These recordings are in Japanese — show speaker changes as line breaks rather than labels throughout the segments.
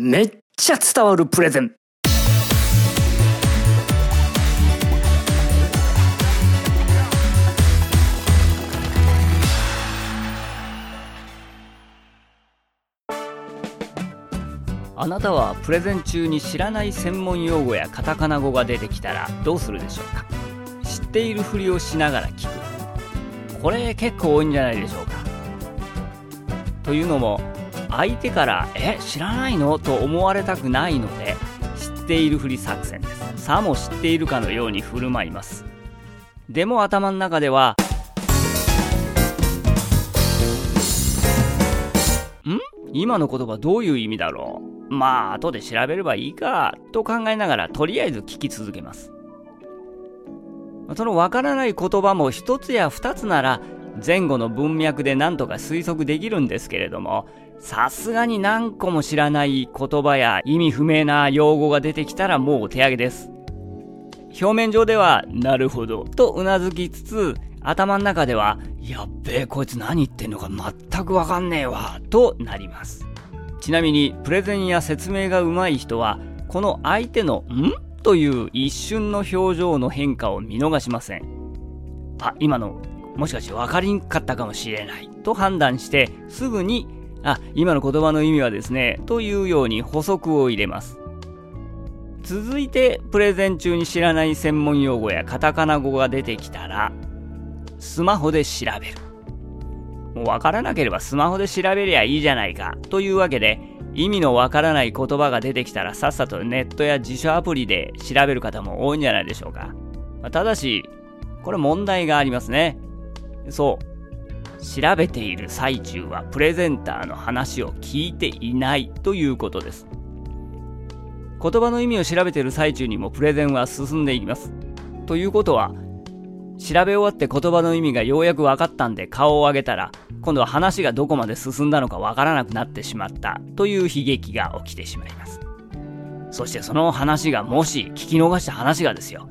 めっちゃ伝わるプレゼン。
あなたはプレゼン中に知らない専門用語やカタカナ語が出てきたらどうするでしょうか？知っているふりをしながら聞く。これ結構多いんじゃないでしょうか？というのも相手から「え知らないの?」と思われたくないので知っているふり作戦ですさも知っているかのように振る舞いますでも頭の中ではん？今の言葉どういう意味だろう？まあ、後で調べればいいか、と考えながら、とりあえず聞き続けます。そのわからない言葉も一つや二つなら、前後の文脈で何とか推測できるんですけれども、さすがに何個も知らない言葉や意味不明な用語が出てきたらもうお手上げです。表面上では、なるほど、と頷きつつ、頭の中では、やっべえ、こいつ何言ってんのか全くわかんねえわ、となります。ちなみに、プレゼンや説明が上手い人は、この相手の、ん？という一瞬の表情の変化を見逃しません。あ、今の、もしかして分かりんかったかもしれない。と判断して、すぐに、あ、今の言葉の意味はですね、というように補足を入れます。続いて、プレゼン中に知らない専門用語やカタカナ語が出てきたら、スマホで調べる。もうわからなければスマホで調べりゃいいじゃないか。というわけで、意味のわからない言葉が出てきたらさっさとネットや辞書アプリで調べる方も多いんじゃないでしょうか。まあ、ただし、これ問題がありますね。そう。調べている最中はプレゼンターの話を聞いていないということです。言葉の意味を調べている最中にもプレゼンは進んでいきます。ということは、調べ終わって言葉の意味がようやく分かったんで顔を上げたら、今度は話がどこまで進んだのか分からなくなってしまったという悲劇が起きてしまいます。そしてその話がもし聞き逃した話がですよ、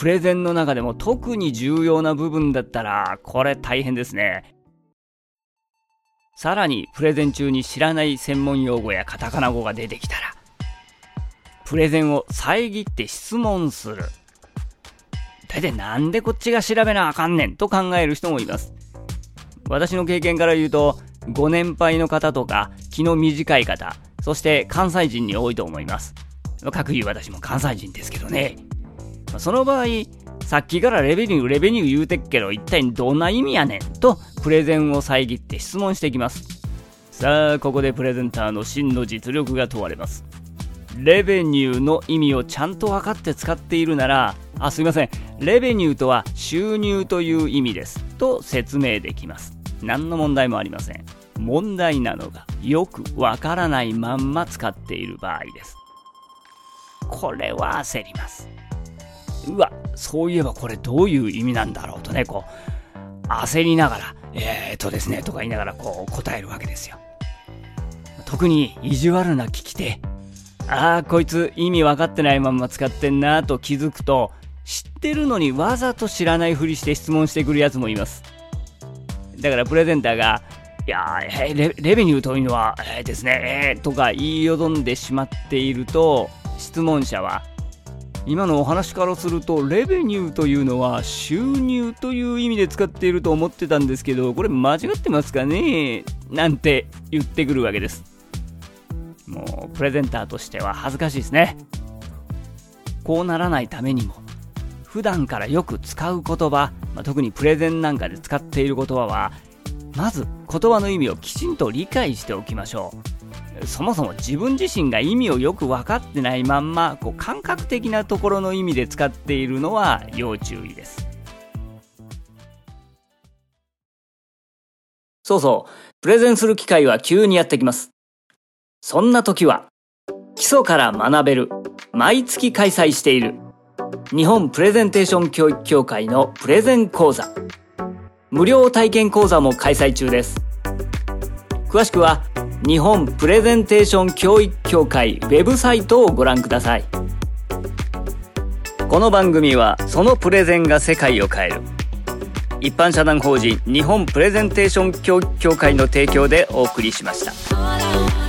プレゼンの中でも特に重要な部分だったら、これ大変ですね。さらに、プレゼン中に知らない専門用語やカタカナ語が出てきたら、プレゼンを遮って質問する。大体なんでこっちが調べなあかんねんと考える人もいます。私の経験から言うと、ご年配の方とか、気の短い方、そして関西人に多いと思います。各言う私も関西人ですけどね。その場合、さっきからレベニュー、レベニュー言うてっけど、一体どんな意味やねん？と、プレゼンを遮って質問していきます。さあ、ここでプレゼンターの真の実力が問われます。レベニューの意味をちゃんと分かって使っているなら、あ、すいません。レベニューとは収入という意味です。と説明できます。何の問題もありません。問題なのがよくわからないまんま使っている場合です。これは焦ります。うわ、そういえばこれどういう意味なんだろうとね、こう、焦りながら、えーとですね、とか言いながらこう答えるわけですよ。特に意地悪な聞き手。ああ、こいつ意味分かってないまんま使ってんなと気づくと、知ってるのにわざと知らないふりして質問してくるやつもいます。だからプレゼンターが、いやー、レレベニューというのは、えー、ですね、えー、とか言いよどんでしまっていると、質問者は、今のお話からすると、レベニューというのは収入という意味で使っていると思ってたんですけど、これ間違ってますかね？なんて言ってくるわけです。もう、プレゼンターとしては恥ずかしいですね。こうならないためにも、普段からよく使う言葉、まあ、特にプレゼンなんかで使っている言葉は、まず言葉の意味をきちんと理解しておきましょう。そもそも自分自身が意味をよく分かってないまんま、こう感覚的なところの意味で使っているのは要注意です。そうそう、プレゼンする機会は急にやってきます。そんな時は、基礎から学べる、毎月開催している日本プレゼンテーション教育協会のプレゼン講座無料体験講座も開催中です詳しくは日本プレゼンテーション教育協会ウェブサイトをご覧くださいこの番組はそのプレゼンが世界を変える一般社団法人日本プレゼンテーション教育協会の提供でお送りしました。